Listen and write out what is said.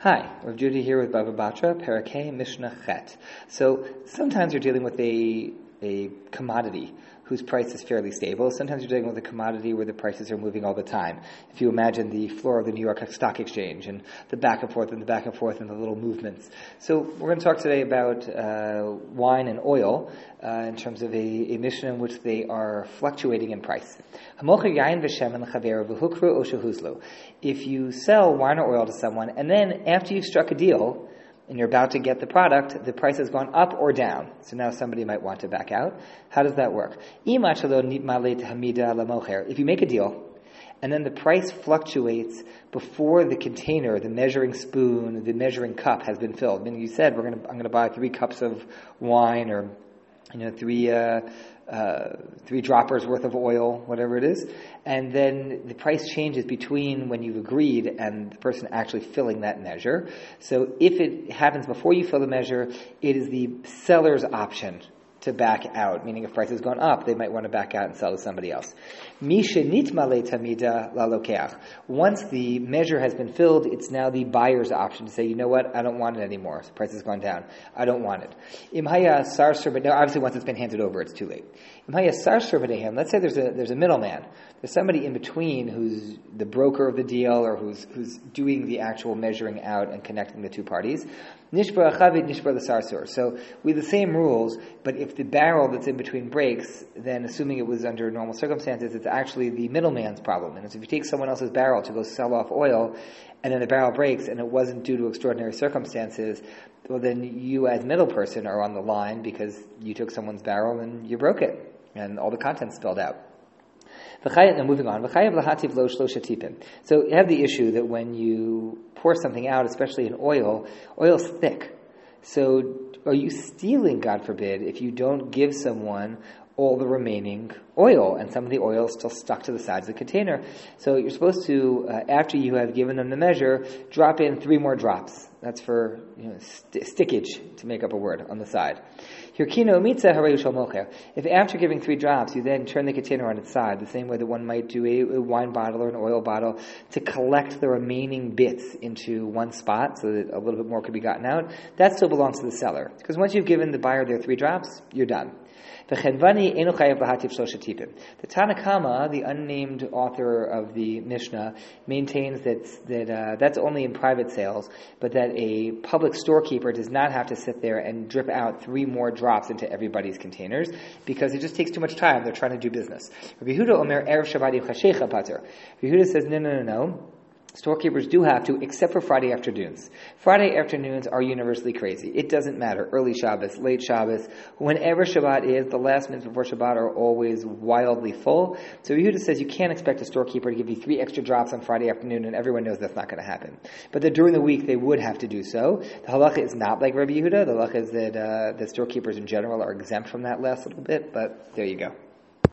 Hi, Rav Judy here with Bava Batra, Perek Hei Mishnah Chet. So sometimes you're dealing with a, a commodity whose price is fairly stable. Sometimes you're dealing with a commodity where the prices are moving all the time. If you imagine the floor of the New York Stock Exchange and the back and forth and the back and forth and the little movements. So we're going to talk today about uh, wine and oil uh, in terms of a, a Mishnah in which they are fluctuating in price. If you sell wine or oil to someone and then after you've struck a deal, and you're about to get the product, the price has gone up or down. So now somebody might want to back out. How does that work? If you make a deal, and then the price fluctuates before the container, the measuring spoon, the measuring cup has been filled. I mean, you said we're to, I'm going to buy three cups of wine or you know, three, uh, uh, three droppers worth of oil, whatever it is, and then the price changes between when you've agreed and the person actually filling that measure. So if it happens before you fill the measure, it is the seller's option to back out, meaning if price has gone up, they might want to back out and sell to somebody else. Once the measure has been filled, it's now the buyer's option to say, you know what, I don't want it anymore. The price has gone down. I don't want it. Im haya sirsur now obviously once it's been handed over, it's too late. Let's say there's a, there's a middleman. There's somebody in between who's the broker of the deal or who's, who's doing the actual measuring out and connecting the two parties. So we have the same rules, but if the barrel that's in between breaks, then assuming it was under normal circumstances, it's actually the middleman's problem. And so if you take someone else's barrel to go sell off oil, and then the barrel breaks and it wasn't due to extraordinary circumstances, well then you as middle person are on the line because you took someone's barrel and you broke it, and all the contents spilled out. Now moving on. So you have the issue that when you pour something out, especially in oil, oil's thick. So are you stealing, God forbid, if you don't give someone all the remaining oil, and some of the oil is still stuck to the sides of the container. So you're supposed to, uh, after you have given them the measure, drop in three more drops. That's for you know, st- stickage, to make up a word, on the side. If after giving three drops, you then turn the container on its side, the same way that one might do a, wine bottle or an oil bottle, to collect the remaining bits into one spot so that a little bit more could be gotten out, that still belongs to the seller. Because once you've given the buyer their three drops, you're done. The Tanna Kamma, the unnamed author of the Mishnah, maintains that, that uh, that's only in private sales, but that a public storekeeper does not have to sit there and drip out three more drops into everybody's containers because it just takes too much time. They're trying to do business. Rabbi Yehuda Omer Erev Shabbat Rabbi Yehuda says, no, no, no, no. Storekeepers do have to, except for Friday afternoons. Friday afternoons are universally crazy. It doesn't matter. Early Shabbos, late Shabbos, whenever Shabbat is, the last minutes before Shabbat are always wildly full. So Yehuda says you can't expect a storekeeper to give you three extra drops on Friday afternoon, and everyone knows that's not going to happen. But that during the week they would have to do so. The halacha is not like Rabbi Yehuda. The halacha is that uh, the storekeepers in general are exempt from that last little bit. But there you go.